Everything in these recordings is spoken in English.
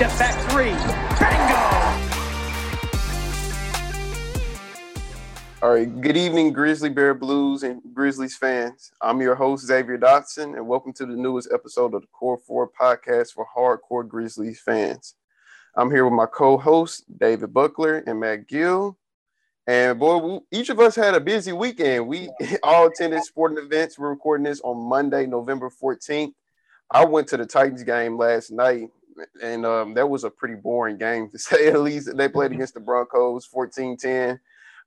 Step back three. Bingo! All right, good evening, Grizzly Bear Blues and Grizzlies fans. I'm your host, Xavier Dotson, and welcome to the newest episode of the Core 4 podcast for hardcore Grizzlies fans. I'm here with my co hosts, David Buckler and Matt Gill. And boy, we, each of us had a busy weekend. We all attended sporting events. We're recording this on Monday, November 14th. I went to the Titans game last night, and um, that was a pretty boring game to say at least. They played against the Broncos 14 10.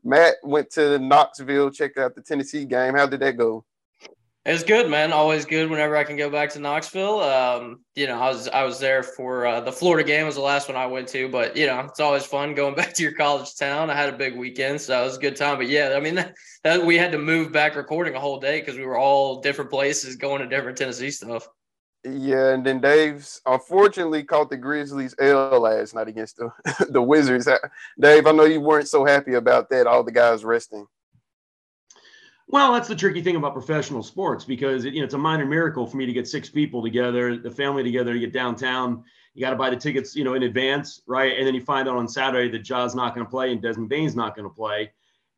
Matt went to Knoxville, checked out the Tennessee game. How did that go? It's good, man. Always good whenever I can go back to Knoxville. Um, you know, I was I was there for uh, the Florida game was the last one I went to, but you know, it's always fun going back to your college town. I had a big weekend, so it was a good time. But yeah, I mean, that, that we had to move back recording a whole day because we were all different places going to different Tennessee stuff. Yeah, and then Dave's unfortunately caught the Grizzlies L last night against the, the Wizards. Dave, I know you weren't so happy about that. All the guys resting. Well, that's the tricky thing about professional sports because it, you know it's a minor miracle for me to get six people together, the family together to get downtown. You got to buy the tickets, you know, in advance, right? And then you find out on Saturday that Ja's not going to play and Desmond Bane's not going to play,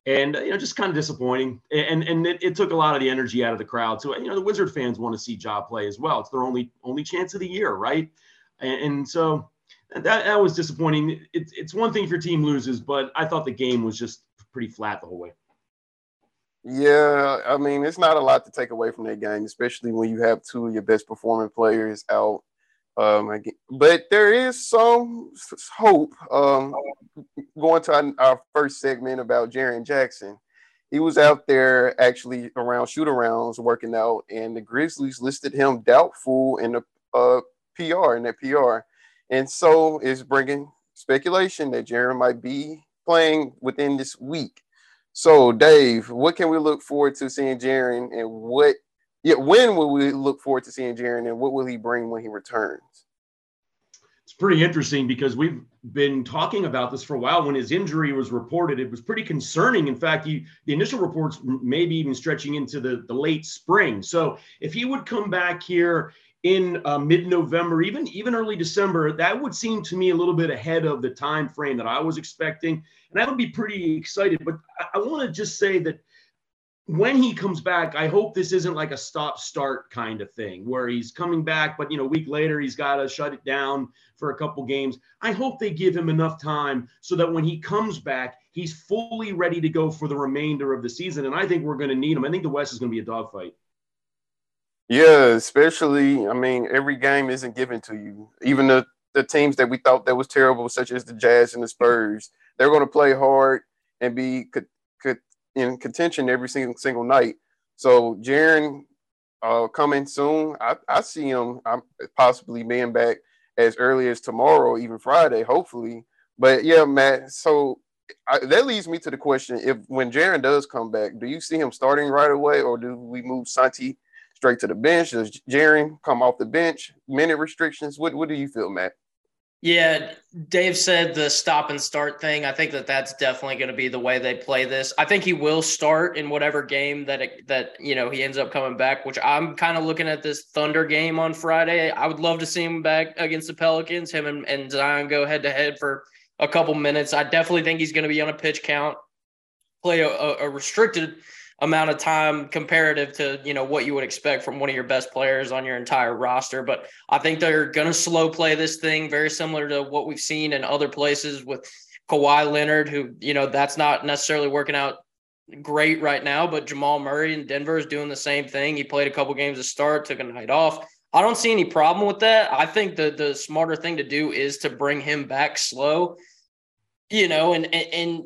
and you know, just kind of disappointing. And and it, it, took a lot of the energy out of the crowd. So you know, the Wizard fans want to see Ja play as well. It's their only only chance of the year, right? And, and so that that was disappointing. It's it's one thing if your team loses, but I thought the game was just pretty flat the whole way. Yeah, I mean, it's not a lot to take away from that game, especially when you have two of your best performing players out. Um, but there is some hope. Um, going to our, our first segment about Jaren Jackson, he was out there actually around shoot arounds working out, and the Grizzlies listed him doubtful in the uh, PR in that PR, and so it's bringing speculation that Jaren might be playing within this week. So, Dave, what can we look forward to seeing Jaren, and what? Yeah, when will we look forward to seeing Jaren, and what will he bring when he returns? It's pretty interesting because we've been talking about this for a while. When his injury was reported, it was pretty concerning. In fact, he, the initial reports maybe even stretching into the, the late spring. So, if he would come back here in uh, mid-November, even even early December, that would seem to me a little bit ahead of the time frame that I was expecting, and I would be pretty excited. But I, I want to just say that when he comes back, I hope this isn't like a stop-start kind of thing where he's coming back, but you know, a week later he's got to shut it down for a couple games. I hope they give him enough time so that when he comes back, he's fully ready to go for the remainder of the season. And I think we're going to need him. I think the West is going to be a dogfight. Yeah, especially, I mean, every game isn't given to you. Even the, the teams that we thought that was terrible, such as the Jazz and the Spurs, they're going to play hard and be co- co- in contention every single single night. So Jaren uh, coming soon, I, I see him I'm possibly being back as early as tomorrow, even Friday, hopefully. But yeah, Matt. So I, that leads me to the question: If when Jaren does come back, do you see him starting right away, or do we move Santi straight to the bench? Does Jaren come off the bench? Minute restrictions? What What do you feel, Matt? Yeah, Dave said the stop and start thing. I think that that's definitely going to be the way they play this. I think he will start in whatever game that it, that you know he ends up coming back. Which I'm kind of looking at this Thunder game on Friday. I would love to see him back against the Pelicans. Him and, and Zion go head to head for a couple minutes. I definitely think he's going to be on a pitch count, play a, a restricted amount of time comparative to you know what you would expect from one of your best players on your entire roster. But I think they're going to slow play this thing, very similar to what we've seen in other places with Kawhi Leonard, who you know that's not necessarily working out great right now. But Jamal Murray in Denver is doing the same thing. He played a couple games to start, took a night off. I don't see any problem with that. I think the the smarter thing to do is to bring him back slow you know, and, and, and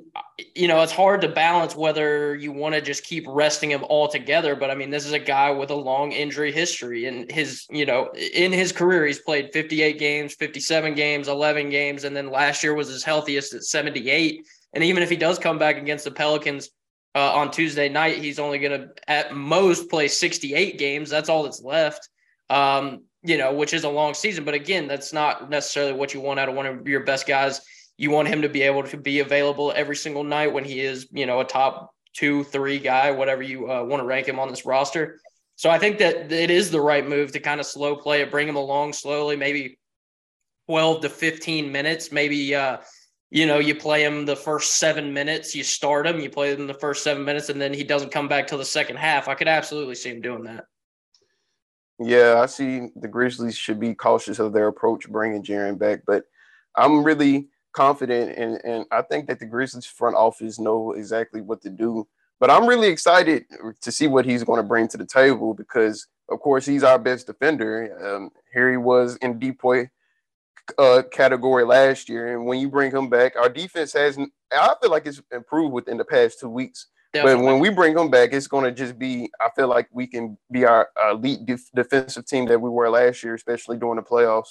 you know, it's hard to balance whether you want to just keep resting him altogether. But I mean, this is a guy with a long injury history, and his, you know, in his career, he's played 58 games, 57 games, 11 games, and then last year was his healthiest at 78. And even if he does come back against the Pelicans uh, on Tuesday night, he's only going to at most play 68 games. That's all that's left. Um, you know, which is a long season. But again, that's not necessarily what you want out of one of your best guys you want him to be able to be available every single night when he is, you know, a top two, three guy, whatever you uh, want to rank him on this roster. So I think that it is the right move to kind of slow play it, bring him along slowly, maybe 12 to 15 minutes. Maybe, uh, you know, you play him the first seven minutes, you start him, you play him the first seven minutes, and then he doesn't come back till the second half. I could absolutely see him doing that. Yeah, I see the Grizzlies should be cautious of their approach bringing Jaren back, but I'm really confident and and I think that the Grizzlies front office know exactly what to do. But I'm really excited to see what he's going to bring to the table because of course he's our best defender. Um, here he was in DPOY uh, category last year, and when you bring him back, our defense has I feel like it's improved within the past two weeks. Definitely. But when we bring him back, it's going to just be. I feel like we can be our elite def- defensive team that we were last year, especially during the playoffs.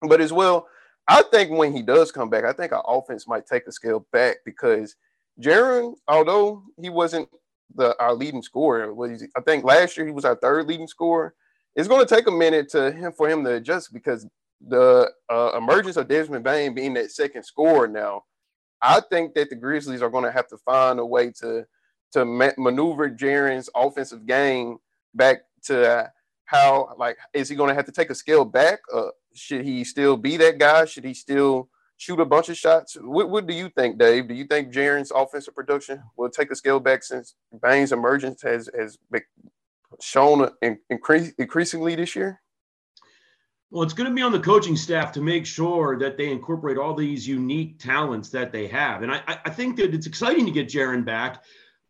But as well, I think when he does come back, I think our offense might take a scale back because Jaren, although he wasn't the our leading scorer, was I think last year he was our third leading scorer. It's going to take a minute to him for him to adjust because the uh, emergence of Desmond Bane being that second scorer now, I think that the Grizzlies are going to have to find a way to to maneuver Jaren's offensive game back to how like is he going to have to take a scale back? Uh, should he still be that guy? Should he still shoot a bunch of shots? What, what do you think, Dave? Do you think Jaren's offensive production will take a scale back since Bane's emergence has has shown increase, increasingly this year? Well, it's going to be on the coaching staff to make sure that they incorporate all these unique talents that they have. And I, I think that it's exciting to get Jaren back,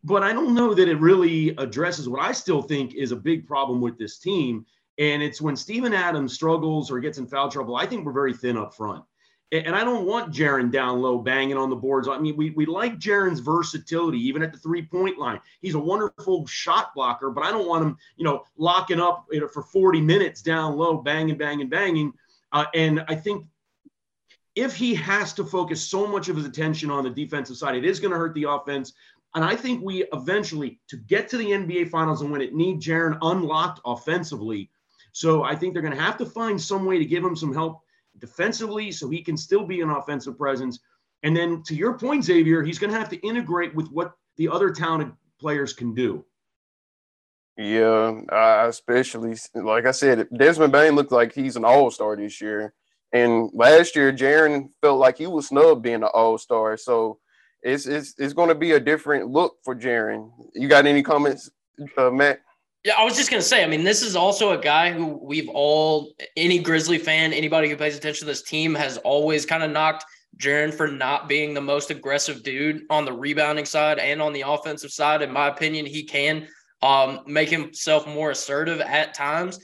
but I don't know that it really addresses what I still think is a big problem with this team, and it's when Steven Adams struggles or gets in foul trouble, I think we're very thin up front. And I don't want Jaren down low banging on the boards. I mean, we, we like Jaren's versatility, even at the three point line. He's a wonderful shot blocker, but I don't want him, you know, locking up you know, for 40 minutes down low, banging, banging, banging. Uh, and I think if he has to focus so much of his attention on the defensive side, it is going to hurt the offense. And I think we eventually, to get to the NBA Finals and when it need Jaren unlocked offensively, so I think they're going to have to find some way to give him some help defensively so he can still be an offensive presence. And then to your point, Xavier, he's going to have to integrate with what the other talented players can do. Yeah, uh, especially like I said, Desmond Bane looked like he's an all star this year. And last year, Jaren felt like he was snubbed being an all star. So it's, it's, it's going to be a different look for Jaren. You got any comments, uh, Matt? Yeah, I was just gonna say. I mean, this is also a guy who we've all, any Grizzly fan, anybody who pays attention to this team, has always kind of knocked Jaren for not being the most aggressive dude on the rebounding side and on the offensive side. In my opinion, he can um, make himself more assertive at times.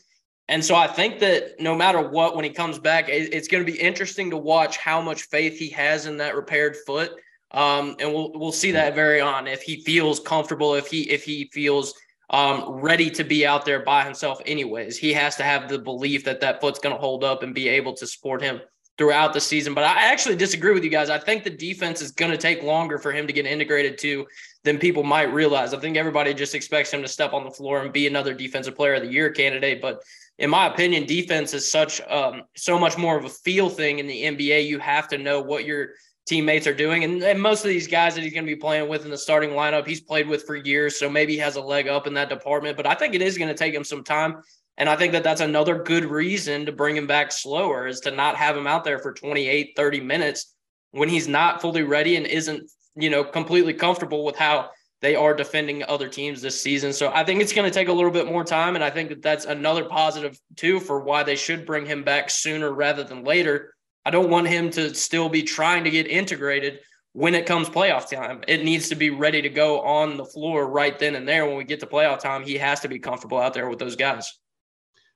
And so I think that no matter what, when he comes back, it's going to be interesting to watch how much faith he has in that repaired foot. Um, and we'll we'll see that very on if he feels comfortable, if he if he feels um, ready to be out there by himself anyways. He has to have the belief that that foot's going to hold up and be able to support him throughout the season. But I actually disagree with you guys. I think the defense is going to take longer for him to get integrated to than people might realize. I think everybody just expects him to step on the floor and be another defensive player of the year candidate. But in my opinion, defense is such um, so much more of a feel thing in the NBA. You have to know what you're teammates are doing. And, and most of these guys that he's going to be playing with in the starting lineup, he's played with for years. So maybe he has a leg up in that department. But I think it is going to take him some time. And I think that that's another good reason to bring him back slower is to not have him out there for 28, 30 minutes when he's not fully ready and isn't, you know, completely comfortable with how they are defending other teams this season. So I think it's going to take a little bit more time. And I think that that's another positive, too, for why they should bring him back sooner rather than later. I don't want him to still be trying to get integrated when it comes playoff time. It needs to be ready to go on the floor right then and there. When we get to playoff time, he has to be comfortable out there with those guys.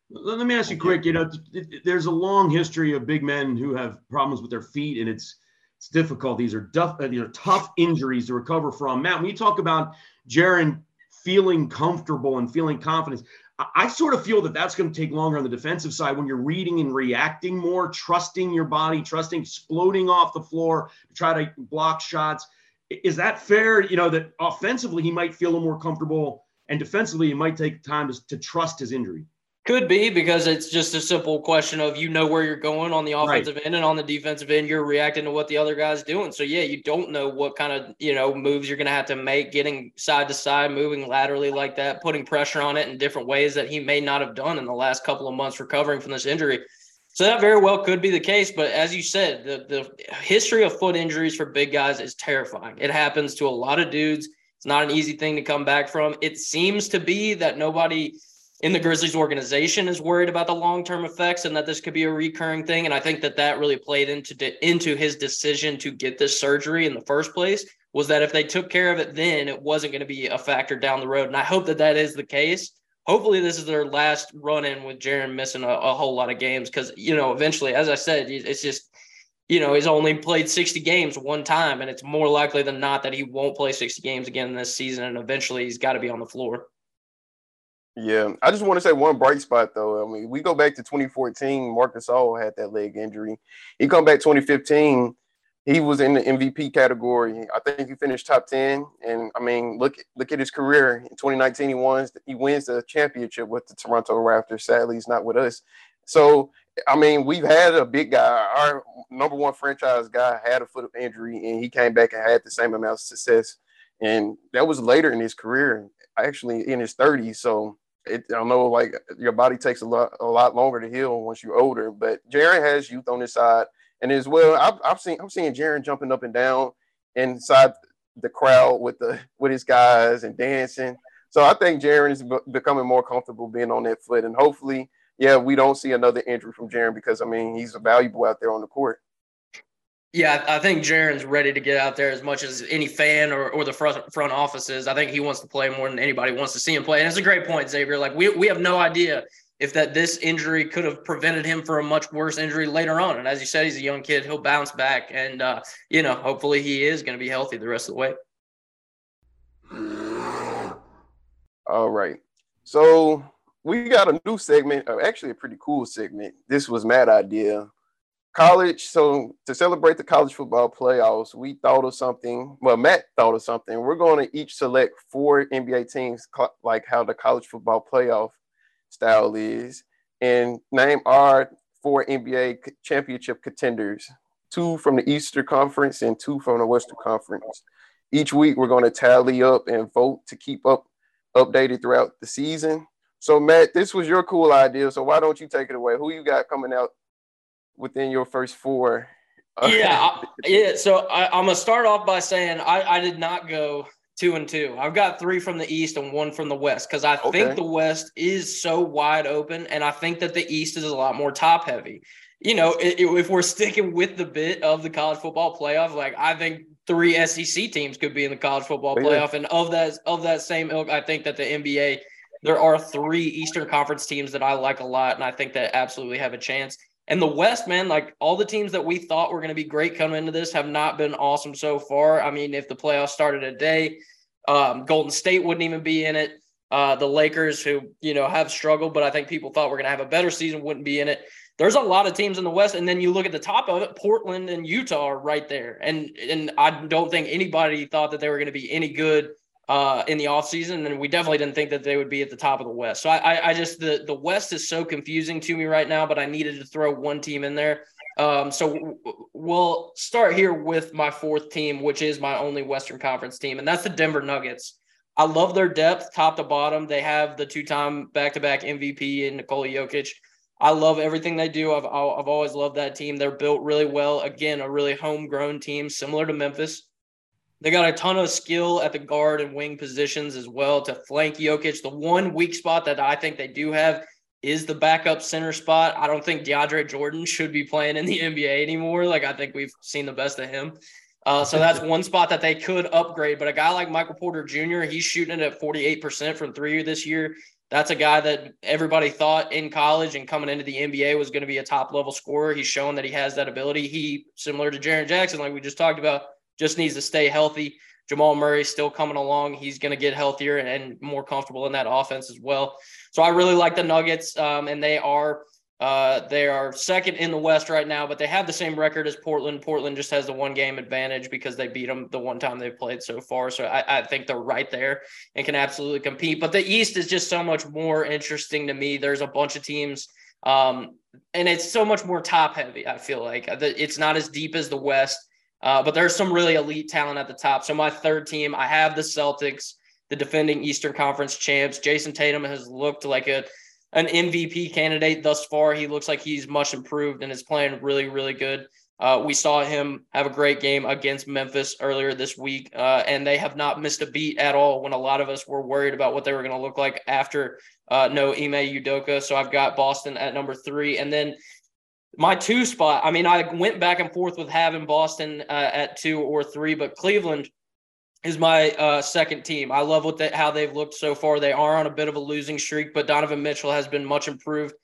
Let me ask you quick. You know, there's a long history of big men who have problems with their feet, and it's it's difficult. These are tough, uh, these are tough injuries to recover from. Matt, when you talk about Jaren feeling comfortable and feeling confidence, I sort of feel that that's going to take longer on the defensive side when you're reading and reacting more, trusting your body, trusting exploding off the floor to try to block shots. Is that fair? You know, that offensively he might feel a more comfortable and defensively it might take time to, to trust his injury. Could be because it's just a simple question of you know where you're going on the offensive right. end and on the defensive end, you're reacting to what the other guy's doing. So yeah, you don't know what kind of you know moves you're gonna have to make, getting side to side, moving laterally like that, putting pressure on it in different ways that he may not have done in the last couple of months recovering from this injury. So that very well could be the case. But as you said, the the history of foot injuries for big guys is terrifying. It happens to a lot of dudes. It's not an easy thing to come back from. It seems to be that nobody in the Grizzlies organization is worried about the long term effects and that this could be a recurring thing. And I think that that really played into into his decision to get this surgery in the first place. Was that if they took care of it then, it wasn't going to be a factor down the road. And I hope that that is the case. Hopefully, this is their last run in with Jaren missing a, a whole lot of games because you know eventually, as I said, it's just you know, he's only played 60 games one time, and it's more likely than not that he won't play 60 games again this season. And eventually he's got to be on the floor. Yeah, I just want to say one bright spot though. I mean, we go back to 2014. Marc Gasol had that leg injury. He come back 2015. He was in the MVP category. I think he finished top 10. And I mean, look look at his career. In 2019, he wins he wins the championship with the Toronto Raptors. Sadly, he's not with us. So I mean, we've had a big guy. Our number one franchise guy had a foot of injury, and he came back and had the same amount of success. And that was later in his career, actually in his 30s. So it, I know like your body takes a lot a lot longer to heal once you're older, but Jaren has youth on his side, and as well, I've, I've seen I'm seeing Jaren jumping up and down inside the crowd with the with his guys and dancing. So I think Jaren is becoming more comfortable being on that foot, and hopefully, yeah, we don't see another injury from Jaren because I mean he's valuable out there on the court. Yeah, I think Jaren's ready to get out there as much as any fan or, or the front front offices. I think he wants to play more than anybody wants to see him play. And it's a great point, Xavier. Like we we have no idea if that this injury could have prevented him from a much worse injury later on. And as you said, he's a young kid. He'll bounce back, and uh, you know, hopefully, he is going to be healthy the rest of the way. All right, so we got a new segment, uh, actually a pretty cool segment. This was Matt idea college. So to celebrate the college football playoffs, we thought of something. Well, Matt thought of something. We're going to each select four NBA teams, like how the college football playoff style is, and name our four NBA championship contenders. Two from the Eastern Conference and two from the Western Conference. Each week, we're going to tally up and vote to keep up updated throughout the season. So, Matt, this was your cool idea. So why don't you take it away? Who you got coming out within your first four. yeah, yeah. So I, am gonna start off by saying I, I did not go two and two. I've got three from the East and one from the West because I okay. think the West is so wide open, and I think that the East is a lot more top heavy. You know, if we're sticking with the bit of the college football playoff, like I think three SEC teams could be in the college football playoff, and of that of that same ilk, I think that the NBA there are three Eastern Conference teams that I like a lot, and I think that absolutely have a chance. And the West, man, like all the teams that we thought were going to be great coming into this have not been awesome so far. I mean, if the playoffs started today, um, Golden State wouldn't even be in it. Uh, the Lakers, who you know have struggled, but I think people thought we're going to have a better season, wouldn't be in it. There's a lot of teams in the West, and then you look at the top of it, Portland and Utah are right there. And and I don't think anybody thought that they were going to be any good uh, in the offseason, and we definitely didn't think that they would be at the top of the West. So I, I, just the the West is so confusing to me right now, but I needed to throw one team in there. Um, so we'll start here with my fourth team, which is my only Western Conference team, and that's the Denver Nuggets. I love their depth, top to bottom. They have the two-time back-to-back MVP in Nikola Jokic. I love everything they do. I've I've always loved that team. They're built really well. Again, a really homegrown team, similar to Memphis They got a ton of skill at the guard and wing positions as well to flank Jokic. The one weak spot that I think they do have is the backup center spot. I don't think DeAndre Jordan should be playing in the NBA anymore. Like I think we've seen the best of him. Uh, so that's one spot that they could upgrade. But a guy like Michael Porter Jr., he's shooting it at 48% from three this year. That's a guy that everybody thought in college and coming into the NBA was going to be a top level scorer. He's shown that he has that ability. He, similar to Jaren Jackson, like we just talked about, just needs to stay healthy. Jamal Murray still coming along. He's going to get healthier and, more comfortable in that offense as well. So I really like the Nuggets, um, and they are uh, they are second in the West right now, but they have the same record as Portland. Portland just has the one game advantage because they beat them the one time they've played so far. So I, I think they're right there and can absolutely compete. But the East is just so much more interesting to me. There's a bunch of teams, um, and it's so much more top heavy. I feel like it's not as deep as the West. Uh, but there's some really elite talent at the top. So my third team, I have the Celtics, the defending Eastern Conference champs. Jayson Tatum has looked like a an MVP candidate thus far. He looks like he's much improved and is playing really, really good. Uh, we saw him have a great game against Memphis earlier this week, uh, and they have not missed a beat at all when a lot of us were worried about what they were going to look like after uh, no Ime Udoka. So I've got Boston at number three. And then my two spot, I mean, I went back and forth with having Boston uh, at two or three, but Cleveland is my uh, second team. I love what they, how they've looked so far. They are on a bit of a losing streak, but Donovan Mitchell has been much improved.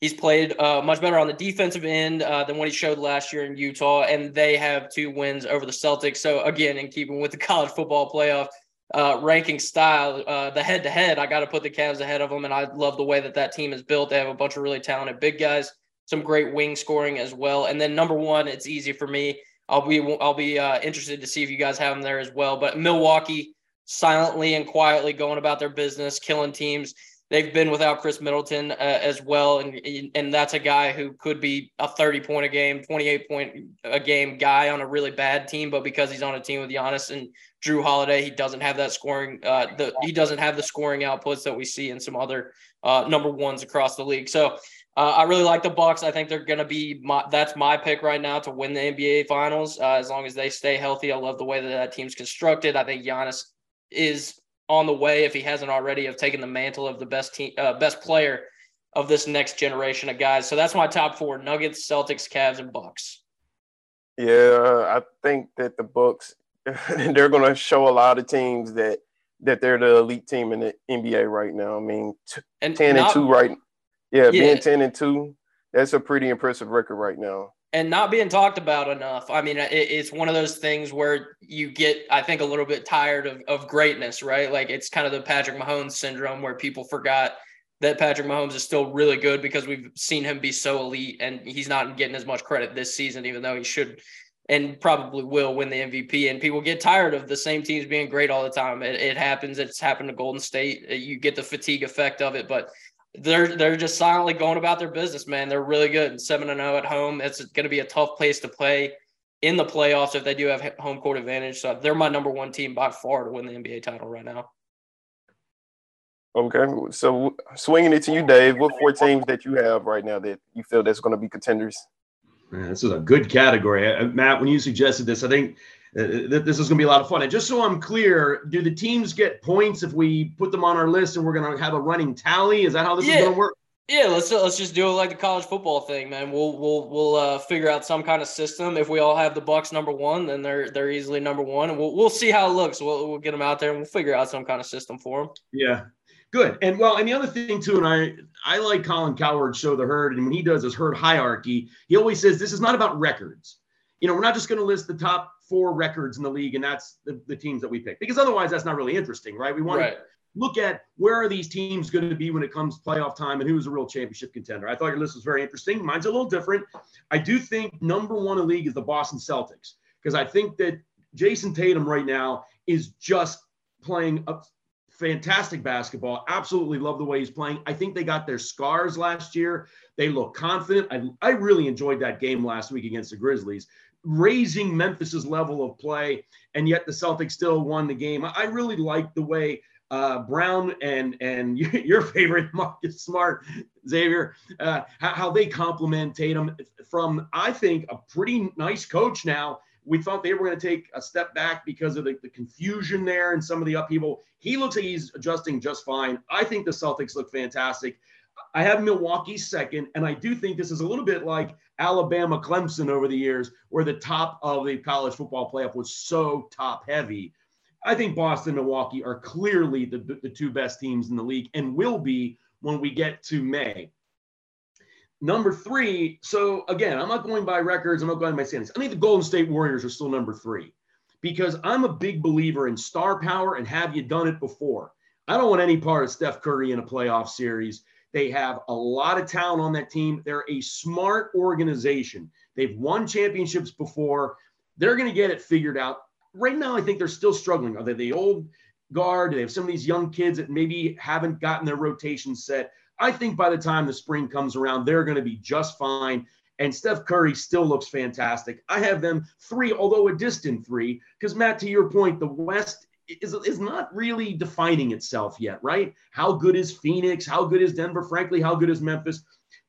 He's played uh, much better on the defensive end uh, than what he showed last year in Utah, and they have two wins over the Celtics. So again, in keeping with the college football playoff uh, ranking style, uh, the head-to-head, I got to put the Cavs ahead of them, and I love the way that that team is built. They have a bunch of really talented big guys some great wing scoring as well. And then number one, it's easy for me. I'll be I'll be uh, interested to see if you guys have them there as well. But Milwaukee silently and quietly going about their business, killing teams. They've been without Khris Middleton uh, as well, and and that's a guy who could be a 30 point a game, 28 point a game guy on a really bad team, but because he's on a team with Giannis and Jrue Holiday, he doesn't have that scoring. Uh, the he doesn't have the scoring outputs that we see in some other uh, number ones across the league. So uh, I really like the Bucks. I think they're going to be my, that's my pick right now to win the NBA Finals. Uh, as long as they stay healthy, I love the way that that team's constructed. I think Giannis is on the way, if he hasn't already, of taking the mantle of the best team, uh, best player of this next generation of guys. So that's my top four: Nuggets, Celtics, Cavs, and Bucks. Yeah, I think that the Bucks they're going to show a lot of teams that that they're the elite team in the NBA right now. I mean, t- and ten not, and two right yeah, yeah, being 10 and 2, that's a pretty impressive record right now. And not being talked about enough. I mean, it, it's one of those things where you get, I think, a little bit tired of, of greatness, right? Like it's kind of the Patrick Mahomes syndrome where people forgot that Patrick Mahomes is still really good because we've seen him be so elite and he's not getting as much credit this season, even though he should and probably will win the MVP. And people get tired of the same teams being great all the time. It, it happens. It's happened to Golden State. You get the fatigue effect of it, but they're they're just silently going about their business, man. They're really good. Seven and zero oh at home. It's going to be a tough place to play in the playoffs if they do have home court advantage. So they're my number one team by far to win the NBA title right now. Okay, so swinging it to you, Dave. What four teams that you have right now that you feel that's going to be contenders? Man, this is a good category, uh, Matt. When you suggested this, I think uh, this is going to be a lot of fun. And just so I'm clear, do the teams get points if we put them on our list and we're going to have a running tally? Is that how this yeah. is going to work? Yeah, let's let's just do it like the college football thing, man. We'll we'll we'll uh, figure out some kind of system. If we all have the Bucks number one, then they're they're easily number one, and we'll we'll see how it looks. We'll we'll get them out there and we'll figure out some kind of system for them. Yeah, good. And well, and the other thing too, and I I like Colin Cowherd show the herd, and when he does his herd hierarchy, he always says this is not about records. You know, we're not just going to list the top four records in the league, and that's the, the teams that we pick. Because otherwise, that's not really interesting, right? We want right. to look at where are these teams going to be when it comes playoff time and who's a real championship contender. I thought your list was very interesting. Mine's a little different. I do think number one in the league is the Boston Celtics because I think that Jayson Tatum right now is just playing a fantastic basketball. Absolutely love the way he's playing. I think they got their scars last year. They look confident. I, I really enjoyed that game last week against the Grizzlies raising Memphis's level of play, and yet the Celtics still won the game. I really like the way uh, Brown and and your favorite Marcus Smart, Xavier, uh, how, how, they complement Tatum from I think a pretty nice coach now We thought they were going to take a step back because of the, the confusion there and some of the upheaval. He looks like he's adjusting just fine. I think the Celtics look fantastic. I have Milwaukee second, and I do think this is a little bit like Alabama Clemson over the years, where the top of the college football playoff was so top heavy. I think Boston and Milwaukee are clearly the, the two best teams in the league and will be when we get to May. Number three, so again, I'm not going by records, I'm not going by standings. I think the Golden State Warriors are still number three because I'm a big believer in star power and have you done it before? I don't want any part of Steph Curry in a playoff series. They have a lot of talent on that team. They're a smart organization. They've won championships before. They're going to get it figured out. Right now, I think they're still struggling. Are they the old guard? Do they have some of these young kids that maybe haven't gotten their rotation set? I think by the time the spring comes around, they're going to be just fine. And Steph Curry still looks fantastic. I have them three, although a distant three, because Matt, to your point, the West is, is not really defining itself yet, right? How good is Phoenix? How good is Denver? Frankly, how good is Memphis?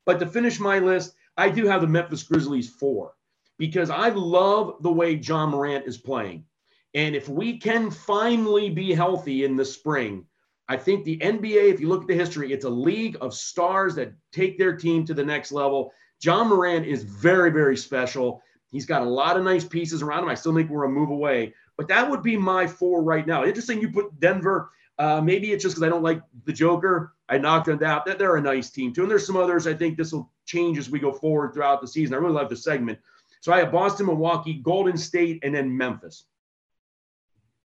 But to finish my list, I do have the Memphis Grizzlies four because I love the way Ja Morant is playing. And if we can finally be healthy in the spring, I think the NBA, if you look at the history, it's a league of stars that take their team to the next level. Ja Morant is very, very special. He's got a lot of nice pieces around him. I still think we're a move away. But that would be my four right now. Interesting you put Denver. Uh, maybe it's just because I don't like the Joker. I knocked them out. That they're a nice team too. And there's some others I think this will change as we go forward throughout the season. I really love the segment. So I have Boston, Milwaukee, Golden State, and then Memphis.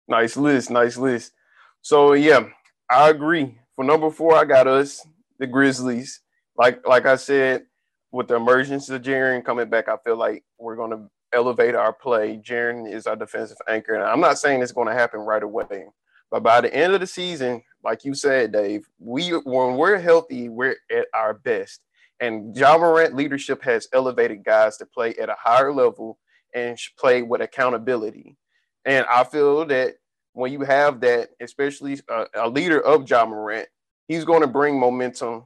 Nice list. Nice list. So yeah, I agree. For number four, I got us, the Grizzlies. Like like I said, with the emergence of Jaren coming back, I feel like we're gonna elevate our play. Jaren is our defensive anchor. And I'm not saying it's going to happen right away, but by the end of the season, like you said, Dave, we when we're healthy, we're at our best. And Ja Morant leadership has elevated guys to play at a higher level and play with accountability. And I feel that when you have that, especially a, a leader of Ja Morant, he's going to bring momentum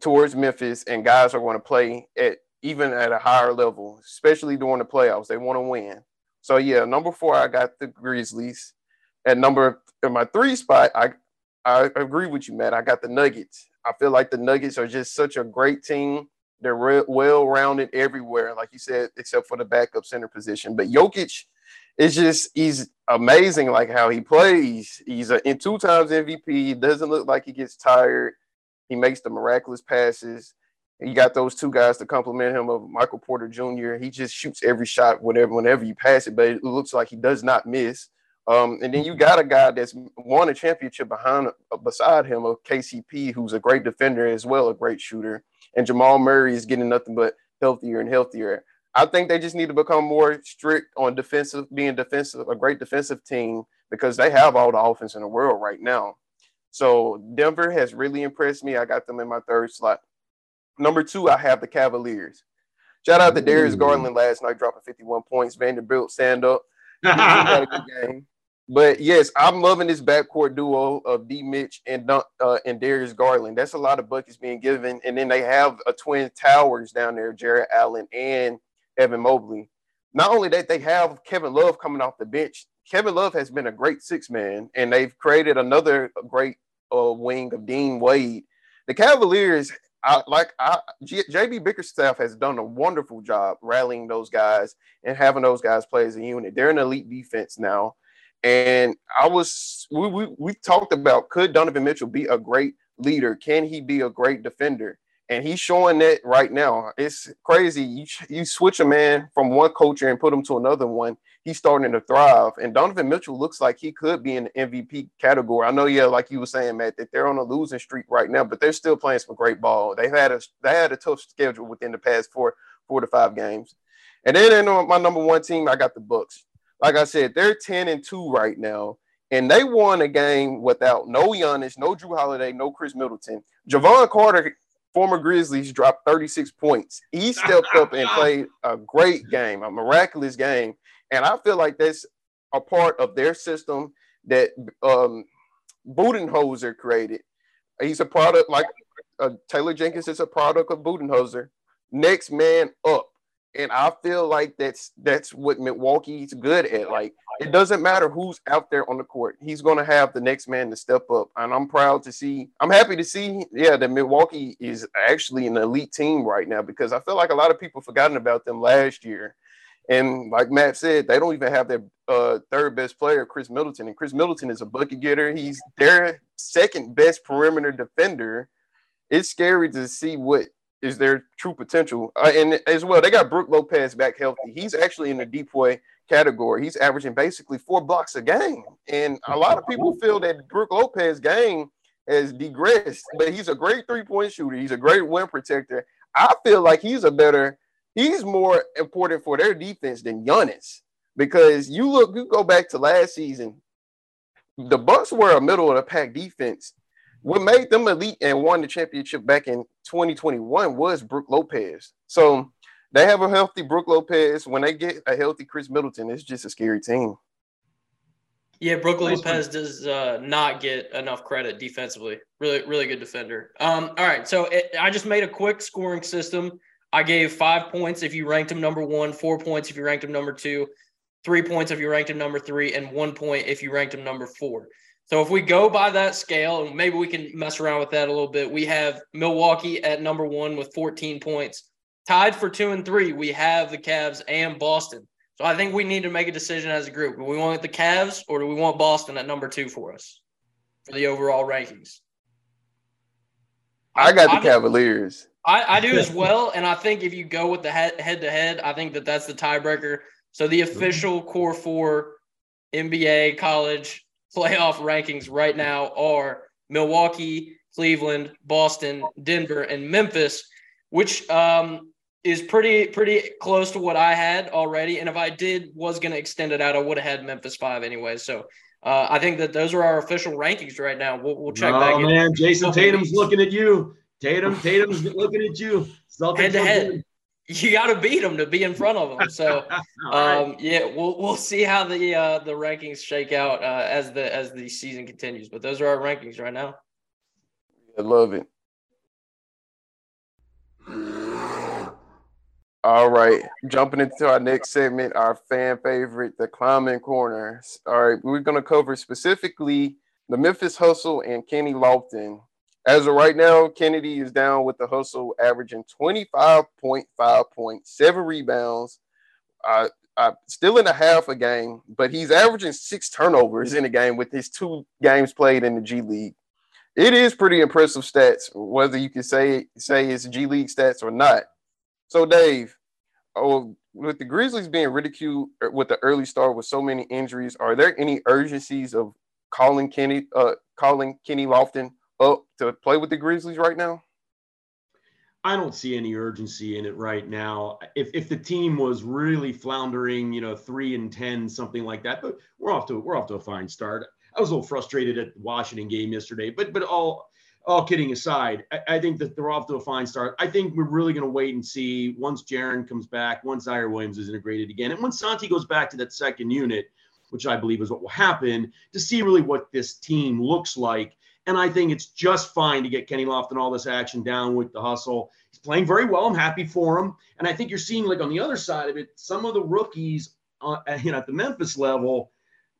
towards Memphis, and guys are going to play at even at a higher level, especially during the playoffs. They want to win. So yeah, number four, I got the Grizzlies. At number in my three spot, I I agree with you, Matt. I got the Nuggets. I feel like the Nuggets are just such a great team. They're re- well rounded everywhere, like you said, except for the backup center position. But Jokic is just he's amazing, like how he plays. He's a, in two times MVP. He doesn't look like he gets tired. He makes the miraculous passes. You got those two guys to complement him of Michael Porter Jr. He just shoots every shot whenever whenever you pass it, but it looks like he does not miss. Um, and then you got a guy that's won a championship behind beside him of KCP, who's a great defender as well, a great shooter. And Jamal Murray is getting nothing but healthier and healthier. I think they just need to become more strict on defensive, being defensive, a great defensive team because they have all the offense in the world right now. So Denver has really impressed me. I got them in my third slot. Number two, I have the Cavaliers. Shout out to Darius Garland last night, dropping 51 points. Vanderbilt stand up. had a good game. But yes, I'm loving this backcourt duo of D. Mitch and uh, and Darius Garland. That's a lot of buckets being given, and then they have a twin towers down there, Jarrett Allen and Evan Mobley. Not only that, they have Kevin Love coming off the bench. Kevin Love has been a great six man, and they've created another great uh, wing of Dean Wade. The Cavaliers I, like JB Bickerstaff has done a wonderful job rallying those guys and having those guys play as a unit. They're an elite defense now, and I was we we, we talked about could Donovan Mitchell be a great leader? Can he be a great defender? And he's showing that right now. It's crazy. You you switch a man from one culture and put him to another one, he's starting to thrive. And Donovan Mitchell looks like he could be in the MVP category. I know, yeah, like you were saying, Matt, that they're on a losing streak right now, but they're still playing some great ball. They've had a they had a tough schedule within the past four four to five games. And then in my number one team, I got the Bucks. Like I said, they're 10 and 2 right now. And they won a game without no Giannis, no Jrue Holiday, no Khris Middleton. Jevon Carter, former Grizzlies, dropped 36 points. He stepped up and played a great game, a miraculous game. And I feel like that's a part of their system that um, Budenholzer created. He's a product like uh, Taylor Jenkins is a product of Budenholzer. Next man up. And I feel like that's that's what Milwaukee's good at. Like it doesn't matter who's out there on the court. He's going to have the next man to step up. And I'm proud to see. I'm happy to see, yeah, that Milwaukee is actually an elite team right now because I feel like a lot of people forgotten about them last year. And like Matt said, they don't even have their uh, third best player, Khris Middleton. And Khris Middleton is a bucket getter. He's their second best perimeter defender. It's scary to see what is their true potential. Uh, and as well, they got Brook Lopez back healthy. He's actually in the DPOY category. He's averaging basically four blocks a game. And a lot of people feel that Brook Lopez game has degressed, but he's a great three point shooter. He's a great win protector. I feel like he's a better, he's more important for their defense than Giannis because you look, you go back to last season, the Bucks were a middle of the pack defense what made them elite and won the championship back in 2021 was Brook Lopez. So they have a healthy Brook Lopez. When they get a healthy Khris Middleton, it's just a scary team. Yeah, Brook Lopez does uh, not get enough credit defensively. Really, really good defender. Um, all right, so it, I just made a quick scoring system. I gave five points if you ranked him number one, four points if you ranked him number two, three points if you ranked him number three, and one point if you ranked him number four. So if we go by that scale, and maybe we can mess around with that a little bit, we have Milwaukee at number one with 14 points. Tied for two and three, we have the Cavs and Boston. So I think we need to make a decision as a group. Do we want the Cavs or do we want Boston at number two for us for the overall rankings? I got the Cavaliers. I, I do as well. And I think if you go with the head to head, I think that that's the tiebreaker. So the official core four NBA, college, playoff rankings right now are Milwaukee, Cleveland, Boston, Denver, and Memphis, which um, is pretty pretty close to what I had already. And if I did was going to extend it out, I would have had Memphis five anyway. So uh, I think that those are our official rankings right now. We'll, we'll check oh, man, Jayson Tatum's looking at you. Tatum, Tatum's looking at you. Celtics head to head you got to beat them to be in front of them. So, um, yeah, we'll we'll see how the uh, the rankings shake out uh, as the as the season continues. But those are our rankings right now. I love it. All right, jumping into our next segment, our fan favorite, the Kleiman Corner. All right, we're going to cover specifically the Memphis Hustle and Kenny Lofton. As of right now, Kennedy is down with the hustle, averaging 25.5 points, seven rebounds, uh, uh, still in a half a game, but he's averaging six turnovers in a game with his two games played in the G League. It is pretty impressive stats, whether you can say say it's G League stats or not. So, Dave, oh, with the Grizzlies being ridiculed er, with the early start with so many injuries, are there any urgencies of calling Kenny, uh, calling Kenny Lofton up to play with the Grizzlies right now? I don't see any urgency in it right now. If if the team was really floundering, you know, three and ten, something like that, but we're off to we're off to a fine start. I was a little frustrated at the Washington game yesterday, but but all all kidding aside, I, I think that they're off to a fine start. I think we're really going to wait and see once Jaren comes back, once Ziaire Williams is integrated again, and once Santi goes back to that second unit, which I believe is what will happen, to see really what this team looks like and I think it's just fine to get Kenny Lofton all this action down with the hustle. He's playing very well. I'm happy for him. And I think you're seeing, like, on the other side of it, some of the rookies uh, you know, at the Memphis level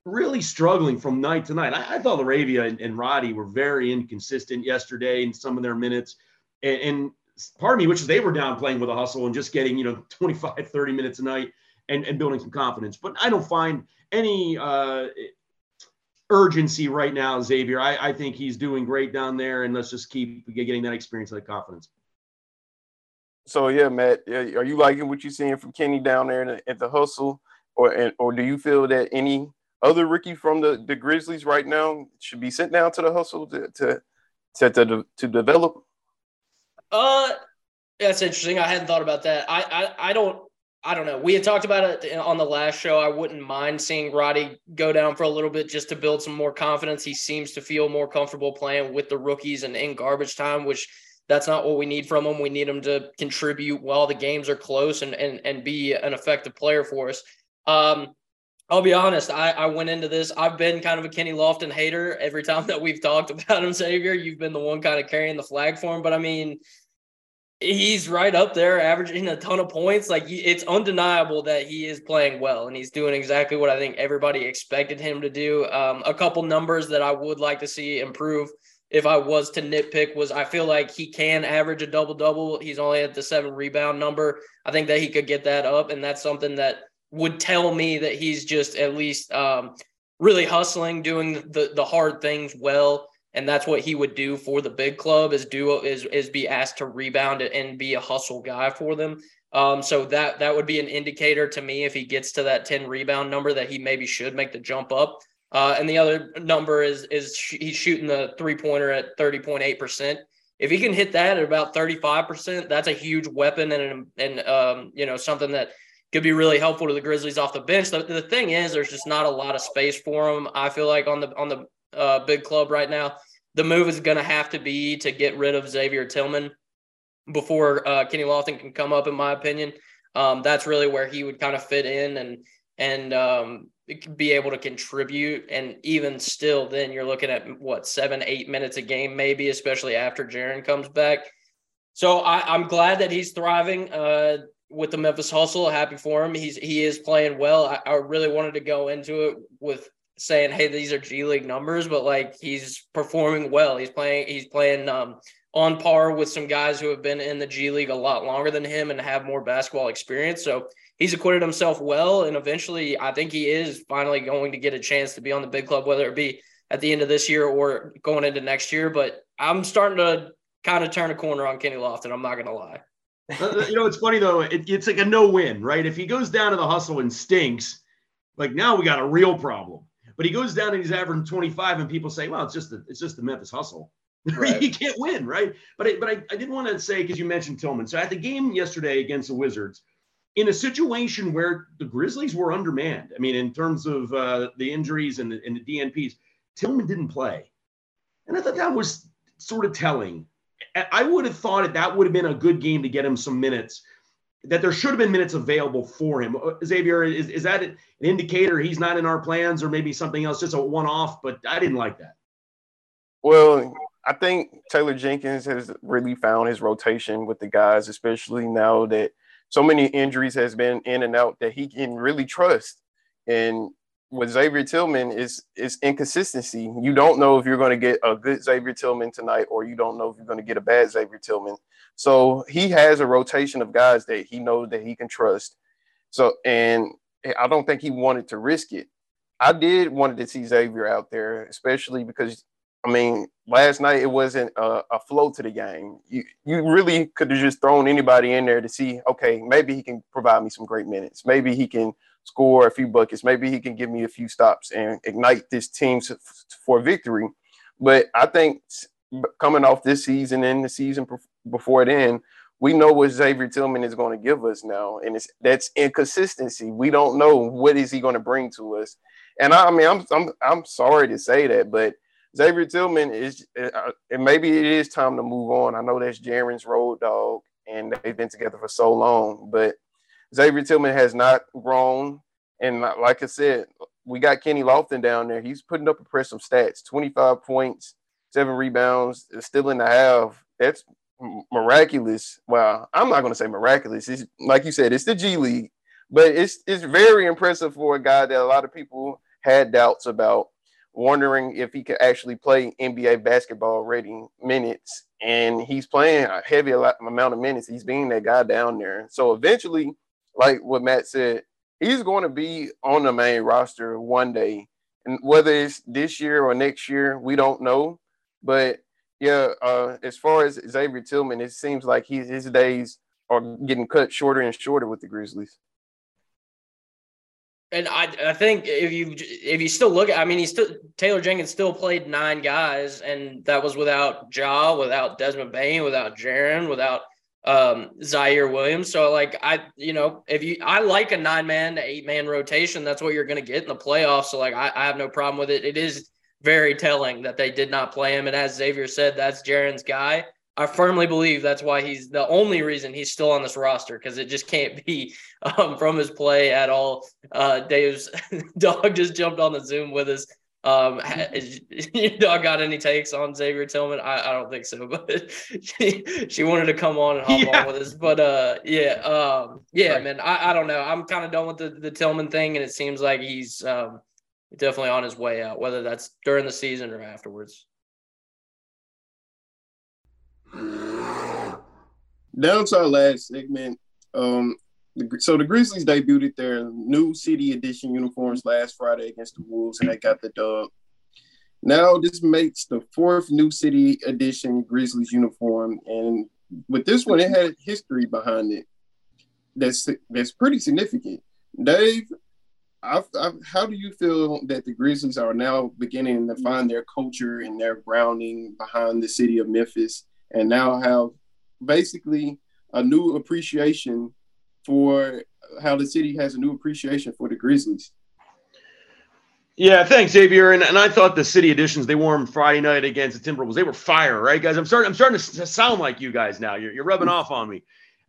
really struggling from night to night. I, I thought LaRavia and, and, Roddy were very inconsistent yesterday in some of their minutes. And, and part of me wishes they were down playing with a hustle and just getting, you know, 25, 30 minutes a night and, and building some confidence. But I don't find any uh, urgency right now, Xavier. I, I think he's doing great down there, and let's just keep getting that experience, that confidence. So yeah, Matt, are you liking what you're seeing from Kenny down there at the hustle, or or do you feel that any other rookie from the, the Grizzlies right now should be sent down to the hustle to to to, to, to develop? Uh, that's interesting. I hadn't thought about that. I I, I don't I don't know. We had talked about it on the last show. I wouldn't mind seeing Roddy go down for a little bit just to build some more confidence. He seems to feel more comfortable playing with the rookies and in garbage time, which that's not what we need from him. We need him to contribute while the games are close and and and be an effective player for us. Um, I'll be honest. I, I went into this. I've been kind of a Kenny Lofton hater every time that we've talked about him, Xavier. You've been the one kind of carrying the flag for him. But I mean, he's right up there, averaging a ton of points. Like it's undeniable that he is playing well, and he's doing exactly what I think everybody expected him to do. Um, a couple numbers that I would like to see improve. If I was to nitpick, was I feel like he can average a double double. He's only at the seven rebound number. I think that he could get that up, and that's something that would tell me that he's just at least um, really hustling, doing the the hard things well and that's what he would do for the big club is do is is be asked to rebound and be a hustle guy for them. Um, so that that would be an indicator to me if he gets to that 10 rebound number that he maybe should make the jump up. Uh, and the other number is is he's shooting the three pointer at 30.8 percent. If he can hit that at about 35 percent, that's a huge weapon and and um, you know something that could be really helpful to the Grizzlies off the bench. The, the thing is, there's just not a lot of space for him. I feel like on the on the uh, big club right now. The move is going to have to be to get rid of Xavier Tillman before uh, Kenny Lofton can come up, in my opinion. Um, that's really where he would kind of fit in and and um, be able to contribute. And even still, then you're looking at what seven, eight minutes a game, maybe, especially after Jaren comes back. So I, am glad that he's thriving uh, with the Memphis Hustle. Happy for him. He's he is playing well. I, I really wanted to go into it with saying, "Hey, these are G League numbers," but like he's performing well. He's playing. He's playing um, on par with some guys who have been in the G League a lot longer than him and have more basketball experience. So he's acquitted himself well, and eventually, I think he is finally going to get a chance to be on the big club, whether it be at the end of this year or going into next year. But I'm starting to kind of turn a corner on Kenny Lofton. I'm not going to lie. Uh, uh, you know, it's funny though. It, it's like a no-win, right? If he goes down to the hustle and stinks, like now we got a real problem. But he goes down and he's averaging 25, and people say, well, it's just the, it's just the Memphis hustle. Right. he can't win, right? But I, but I, I did want to say because you mentioned Tillman. So at the game yesterday against the Wizards, in a situation where the Grizzlies were undermanned, I mean, in terms of uh, the injuries and the, and the DNPs, Tillman didn't play, and I thought that was sort of telling. I would have thought that that would have been a good game to get him some minutes that there should have been minutes available for him. Uh, Xavier, is, is that an indicator he's not in our plans or maybe something else, just a one off? But I didn't like that. Well, I think Taylor Jenkins has really found his rotation with the guys, especially now that so many injuries has been in and out that he can really trust. And with Xavier Tillman is is inconsistency. You don't know if you're going to get a good Xavier Tillman tonight, or you don't know if you're going to get a bad Xavier Tillman. So he has a rotation of guys that he knows that he can trust. So, and I don't think he wanted to risk it. I did wanted to see Xavier out there, especially because I mean, last night it wasn't a, a, flow to the game. You you really could have just thrown anybody in there to see, okay, maybe he can provide me some great minutes. Maybe he can score a few buckets. Maybe he can give me a few stops and ignite this team for victory. But I think coming off this season and the season before then, we know what Xavier Tillman is going to give us now, and it's that's inconsistency. We don't know what is he going to bring to us. And I, I mean, I'm I'm I'm sorry to say that, but Xavier Tillman is, uh, and maybe it is time to move on. I know that's Jaren's road dog, and they've been together for so long, but Xavier Tillman has not grown. And like I said, we got Kenny Lofton down there. He's putting up impressive stats 25 points, seven rebounds, still in the half. That's miraculous. Well, I'm not going to say miraculous. It's, like you said, it's the G League, but it's it's very impressive for a guy that a lot of people had doubts about, wondering if he could actually play NBA basketball rating minutes. And he's playing a heavy amount of minutes. He's being that guy down there. So eventually, like what Matt said, he's going to be on the main roster one day. And whether it's this year or next year, we don't know. But yeah, uh, as far as Xavier Tillman, it seems like he, his days are getting cut shorter and shorter with the Grizzlies. And I, I think if you if you still look at, I mean, he still Taylor Jenkins still played nine guys, and that was without Ja, without Desmond Bane, without Jaren, without um Ziaire Williams. So like I you know, if you I like a nine man to eight man rotation, that's what you're gonna get in the playoffs. So like I, I have no problem with it. It is very telling that they did not play him. And as Xavier said, that's Jaren's guy. I firmly believe that's why he's the only reason he's still on this roster because it just can't be um, from his play at all. Uh, Dave's dog just jumped on the Zoom with us. Um, you dog got any takes on Xavier Tillman? I, I don't think so, but she she wanted to come on and hop yeah. on with us. But uh, yeah, um, yeah, right. man, I, I don't know. I'm kind of done with the, the Tillman thing, and it seems like he's um definitely on his way out, whether that's during the season or afterwards. Down to our last segment. Um, so the Grizzlies debuted their new City Edition uniforms last Friday against the Wolves, and they got the dub. Now this makes the fourth new City Edition Grizzlies uniform, and with this one, it had history behind it. That's that's pretty significant. Dave, I've, I've, how do you feel that the Grizzlies are now beginning to find their culture and their grounding behind the city of Memphis, and now have basically a new appreciation for how the city has a new appreciation for the Grizzlies. Yeah, thanks, Xavier. And, and I thought the city editions they wore them Friday night against the Timberwolves. They were fire, right, guys? I'm starting. I'm starting to sound like you guys now. You're, you're rubbing off on me.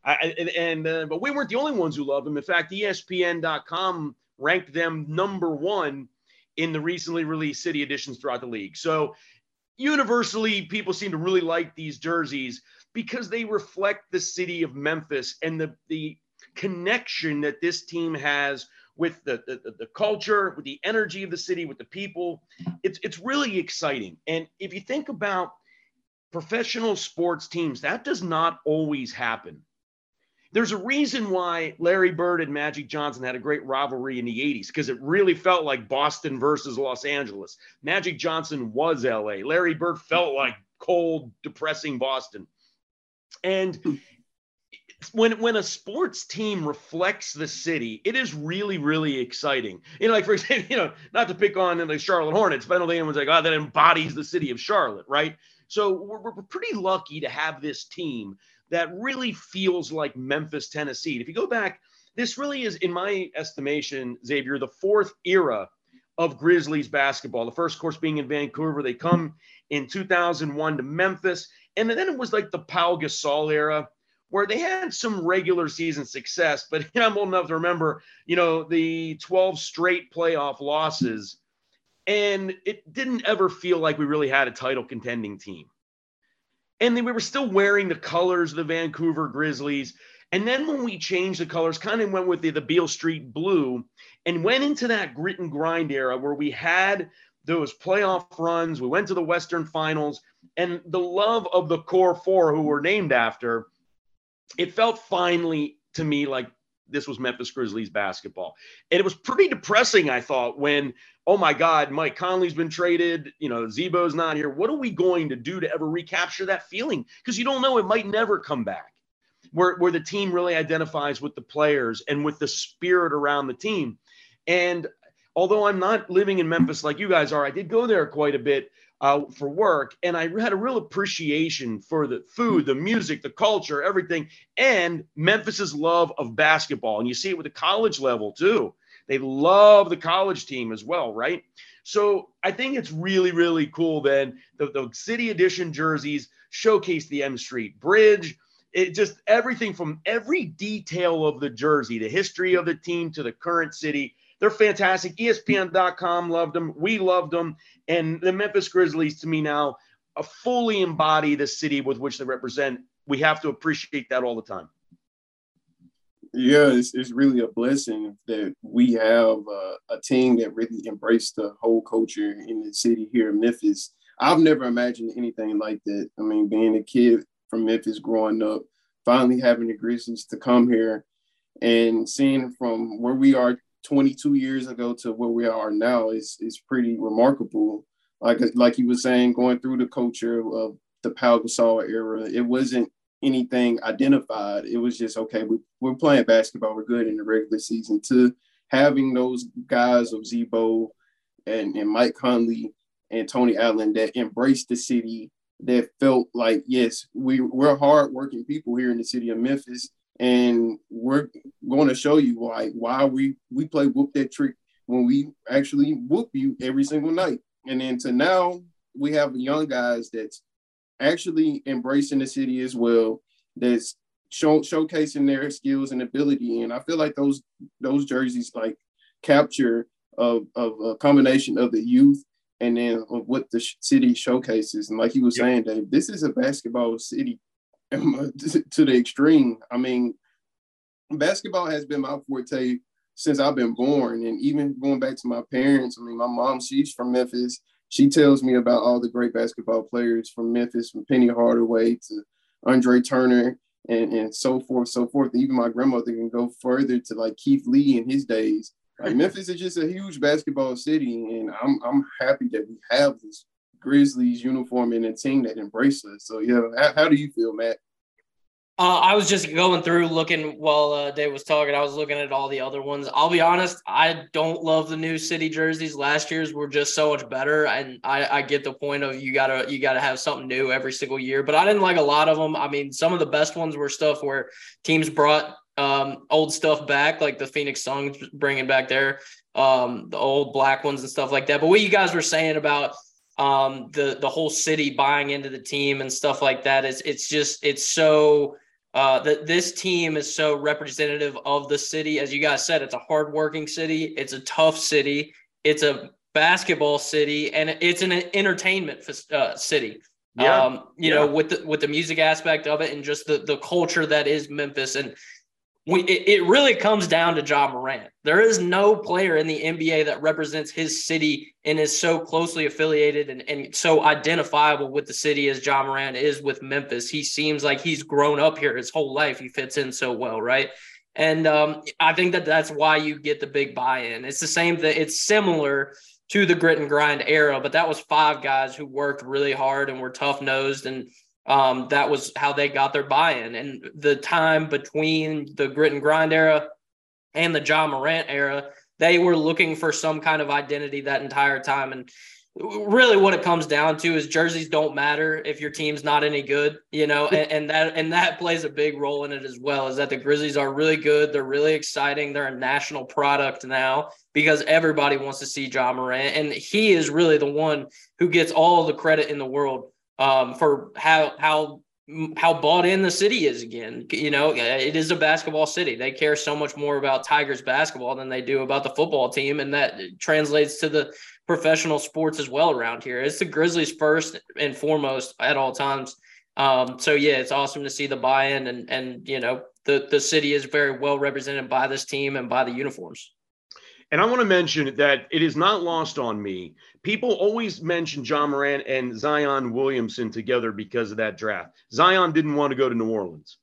I, and, and uh, but we weren't the only ones who loved them. In fact, ESPN.com ranked them number one in the recently released city editions throughout the league. So universally, people seem to really like these jerseys because they reflect the city of Memphis and the the connection that this team has with the, the, the culture, with the energy of the city, with the people. It's it's really exciting. And if you think about professional sports teams, that does not always happen. There's a reason why Larry Bird and Magic Johnson had a great rivalry in the 80s because it really felt like Boston versus Los Angeles. Magic Johnson was LA. Larry Bird felt like cold, depressing Boston. And when when a sports team reflects the city, it is really really exciting. You know, like for example, you know, not to pick on the Charlotte Hornets, but I don't think anyone's like, oh, that embodies the city of Charlotte, right? So we're, we're pretty lucky to have this team that really feels like Memphis, Tennessee. If you go back, this really is, in my estimation, Xavier, the fourth era of Grizzlies basketball. The first course being in Vancouver. They come in 2001 to Memphis. And then it was like the Pau Gasol era where they had some regular season success, but I'm old enough to remember, you know, the 12 straight playoff losses, and it didn't ever feel like we really had a title contending team. And then we were still wearing the colors of the Vancouver Grizzlies. And then when we changed the colors, kind of went with the, the Beale Street blue and went into that grit and grind era where we had those playoff runs. We went to the Western Finals, and the love of the core four who were named after it felt finally to me like this was Memphis Grizzlies basketball. And it was pretty depressing, I thought, when, oh my God, Mike Conley's been traded, you know, Z-Bo's not here. What are we going to do to ever recapture that feeling? Because you don't know, it might never come back. Where, where the team really identifies with the players and with the spirit around the team. And although I'm not living in Memphis like you guys are, I did go there quite a bit uh, for work, and I had a real appreciation for the food, the music, the culture, everything, and Memphis's love of basketball. And you see it with the college level too. They love the college team as well, right? So I think it's really, really cool. Then the, the city edition jerseys showcase the M Street Bridge. It just everything from every detail of the jersey, the history of the team to the current city they're fantastic. ESPN.com loved them. We loved them. And the Memphis Grizzlies, to me now, a fully embody the city with which they represent. We have to appreciate that all the time. Yeah, it's, it's really a blessing that we have uh, a team that really embraced the whole culture in the city here in Memphis. I've never imagined anything like that. I mean, being a kid from Memphis growing up, finally having the Grizzlies to come here and seeing from where we are 22 years ago to where we are now is is pretty remarkable. Like like you were saying, going through the culture of the Pau Gasol era, it wasn't anything identified. It was just okay. We, we're playing basketball. We're good in the regular season. To having those guys of Z-Bo and, and Mike Conley and Tony Allen that embraced the city, that felt like yes, we we're hardworking people here in the city of Memphis and we're going to show you why why we we play whoop that trick when we actually whoop you every single night. And then to now we have young guys that's actually embracing the city as well. That's show, showcasing their skills and ability. And I feel like those those jerseys like capture of, of a combination of the youth and then of what the city showcases. And like you were saying, Dave, this is a basketball city to the extreme. I mean, basketball has been my forte since I've been born, and even going back to my parents. I mean, my mom, she's from Memphis. She tells me about all the great basketball players from Memphis, from Penny Hardaway to Andre Turner, and, and so forth, so forth. Even my grandmother can go further to like Keith Lee in his days. Like Memphis is just a huge basketball city, and I'm I'm happy that we have this Grizzlies uniform and a team that embraces us. So yeah, how, how do you feel, Matt? Uh, I was just going through looking while uh, Dave was talking. I was looking at all the other ones. I'll be honest, I don't love the new city jerseys. Last year's were just so much better, and I, I get the point of you gotta you gotta have something new every single year. But I didn't like a lot of them. I mean, some of the best ones were stuff where teams brought um, old stuff back, like the Phoenix Suns bringing back their um, the old black ones and stuff like that. But what you guys were saying about um, the the whole city buying into the team and stuff like that is it's just it's so uh, that this team is so representative of the city. As you guys said, it's a hardworking city. It's a tough city. It's a basketball city, and it's an entertainment uh, city. Yeah. Um, you yeah. know, with the with the music aspect of it, and just the the culture that is Memphis, and we, it, it really comes down to Ja Morant. There is no player in the NBA that represents his city and is so closely affiliated and, and so identifiable with the city as Ja Morant is with Memphis. He seems like he's grown up here his whole life. He fits in so well, right? And um, I think that that's why you get the big buy-in. It's the same thing. It's similar to the grit and grind era, but that was five guys who worked really hard and were tough nosed and um, that was how they got their buy-in. And the time between the grit and grind era and the Ja Morant era, they were looking for some kind of identity that entire time. And really what it comes down to is jerseys don't matter if your team's not any good, you know, and, and, that and that plays a big role in it as well, is that the Grizzlies are really good. They're really exciting. They're a national product now because everybody wants to see Ja Morant. And he is really the one who gets all the credit in the world um, for how how how bought in the city is again. You know, it is a basketball city. They care so much more about Tigers basketball than they do about the football team, and that translates to the professional sports as well around here. It's the Grizzlies first and foremost at all times. Um, so yeah, it's awesome to see the buy-in, and and you know the the city is very well represented by this team and by the uniforms. And I want to mention that it is not lost on me. People always mention Ja Morant and Zion Williamson together because of that draft. Zion didn't want to go to New Orleans.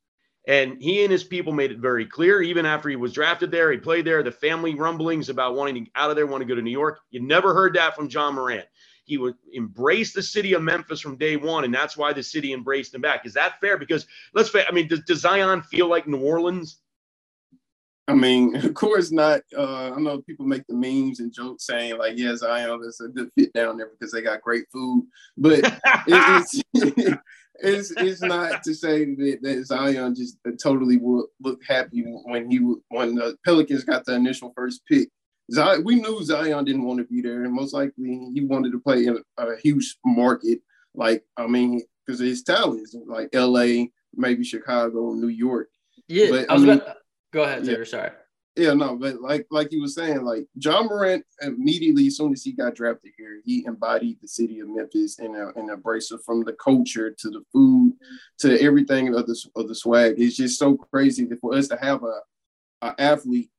And he and his people made it very clear, even after he was drafted there, he played there, the family rumblings about wanting to out of there, want to go to New York. You never heard that from Ja Morant. He would embrace the city of Memphis from day one, and that's why the city embraced him back. Is that fair? Because let's face, I mean, does, does Zion feel like New Orleans? I mean, of course not. Uh, I know people make the memes and jokes saying like, "Yes, I am. It's a good fit down there because they got great food," but it, it's, it's it's not to say that, that Zion just totally would look happy when he when the Pelicans got the initial first pick. Zion, we knew Zion didn't want to be there, and most likely he wanted to play in a huge market. Like, I mean, because his talents like L.A., maybe Chicago, New York. Yeah, but, I, I mean, about, Go ahead, Taylor. Yeah. Sorry. Yeah, no, but like like you were saying, like Ja Morant immediately as soon as he got drafted here, he embodied the city of Memphis and a, and embraced it from the culture to the food to everything of the of the swag. It's just so crazy for us to have a, a athlete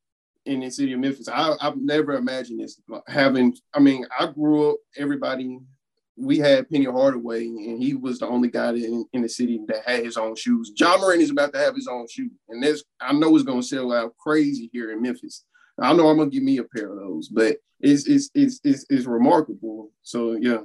in the city of Memphis. I, I've never imagined this having. I mean, I grew up. Everybody we had Penny Hardaway, and he was the only guy in, in the city that had his own shoes. Ja Morant is about to have his own shoe, and this I know it's going to sell out crazy here in Memphis. I know I'm gonna get me a pair of those, but it's it's it's it's, it's remarkable. So yeah.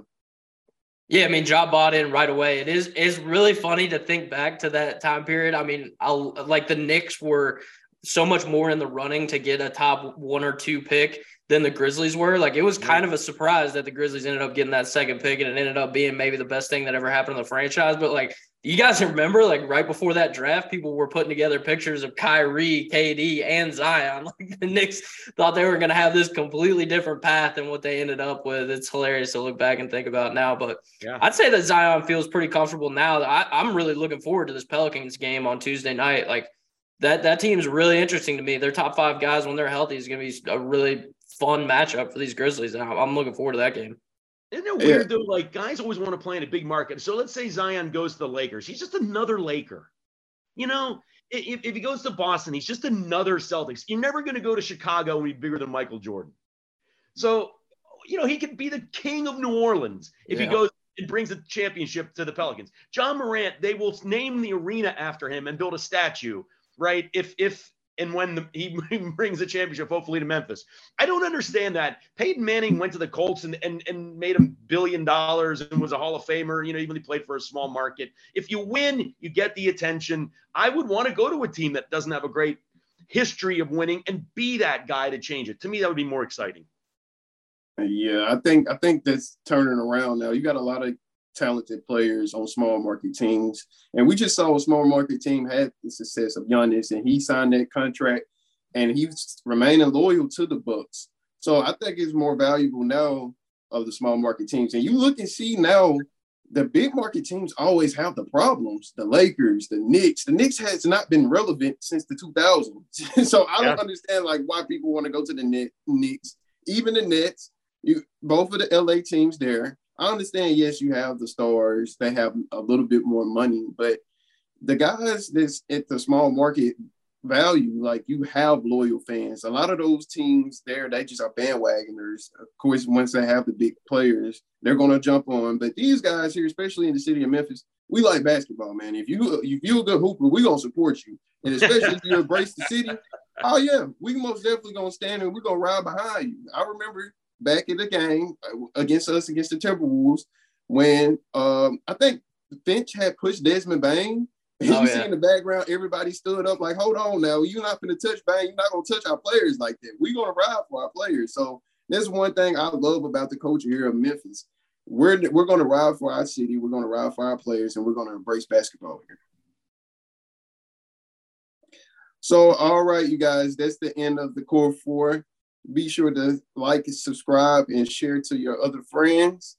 Yeah, I mean, Ja bought in right away. It is is really funny to think back to that time period. I mean, I'll like the Knicks were so much more in the running to get a top one or two pick than the Grizzlies were. Like it was kind of a surprise that the Grizzlies ended up getting that second pick and it ended up being maybe the best thing that ever happened to the franchise. But like you guys remember, like right before that draft, people were putting together pictures of Kyrie, KD, and Zion. Like the Knicks thought they were going to have this completely different path than what they ended up with. It's hilarious to look back and think about now. But yeah. I'd say that Zion feels pretty comfortable now. I, I'm really looking forward to this Pelicans game on Tuesday night. Like that that team's really interesting to me. Their top five guys when they're healthy is going to be a really fun matchup for these Grizzlies. I'm looking forward to that game. Isn't it weird yeah. though? Like guys always want to play in a big market. So let's say Zion goes to the Lakers. He's just another Laker. You know, if, if he goes to Boston, he's just another Celtics. You're never going to go to Chicago and be bigger than Michael Jordan. So, you know, he could be the king of New Orleans if yeah. he goes and brings a championship to the Pelicans. Ja Morant, they will name the arena after him and build a statue, right? If if and when the, he brings a championship, hopefully to Memphis. I don't understand that. Peyton Manning went to the Colts and, and, and made a billion dollars and was a Hall of Famer, you know, even he played for a small market. If you win, you get the attention. I would want to go to a team that doesn't have a great history of winning and be that guy to change it. To me, that would be more exciting. Yeah, I think I think that's turning around now. You got a lot of talented players on small market teams. And we just saw a small market team had the success of Giannis, and he signed that contract, and he's remaining loyal to the Bucks. So I think it's more valuable now of the small market teams. And you look and see now, the big market teams always have the problems. The Lakers, the Knicks. The Knicks has not been relevant since the 2000s. so I don't understand like why people want to go to the Knicks, even the Nets. You both of the LA teams there. I understand, yes, you have the stars, they have a little bit more money, but the guys that's at the small market value, like you have loyal fans. A lot of those teams there, they just are bandwagoners. Of course, once they have the big players, they're gonna jump on. But these guys here, especially in the city of Memphis, we like basketball, man. If you if you're a good hooper, we gonna support you. And especially if you embrace the city, oh yeah, we most definitely gonna stand and we're gonna ride behind you. I remember back in the game uh, against us against the Timberwolves when um, I think Finch had pushed Desmond Bane. And oh, you yeah. see in the background, everybody stood up like, hold on now, you're not gonna touch Bane, you're not gonna touch our players like that. We're gonna ride for our players. So that's one thing I love about the culture here of Memphis. We're we're gonna ride for our city, we're gonna ride for our players, and we're gonna embrace basketball here. So, all right, you guys, that's the end of the core four. Be sure to like, subscribe, and share to your other friends.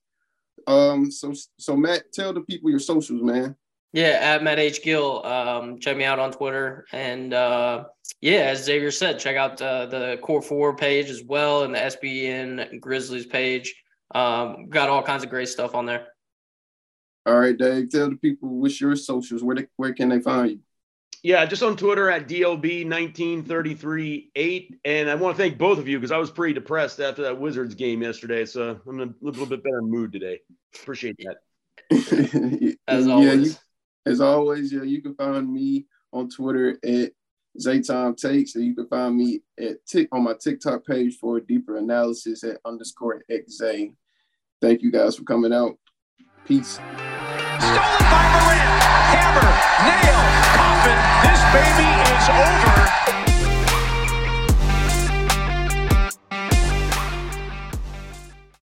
Um, so so Matt, tell the people your socials, man. Yeah, at Matt H Gill. Um, check me out on Twitter, and uh, yeah, as Xavier said, check out uh, the Core Four page as well, and the SBN Grizzlies page. Um, got all kinds of great stuff on there. All right, Dave. Tell the people what's your socials. Where they, where can they find you? Yeah, just on Twitter at DLB19338. And I want to thank both of you because I was pretty depressed after that Wizards game yesterday. So I'm in a little bit better mood today. Appreciate that. as always. Yeah, you, as always, yeah, you can find me on Twitter at Zaytime Takes, and you can find me at tick on my TikTok page for a deeper analysis at underscore XZ. Thank you guys for coming out. Peace. Stolen by Morant. Hammer. Nail. This baby is over.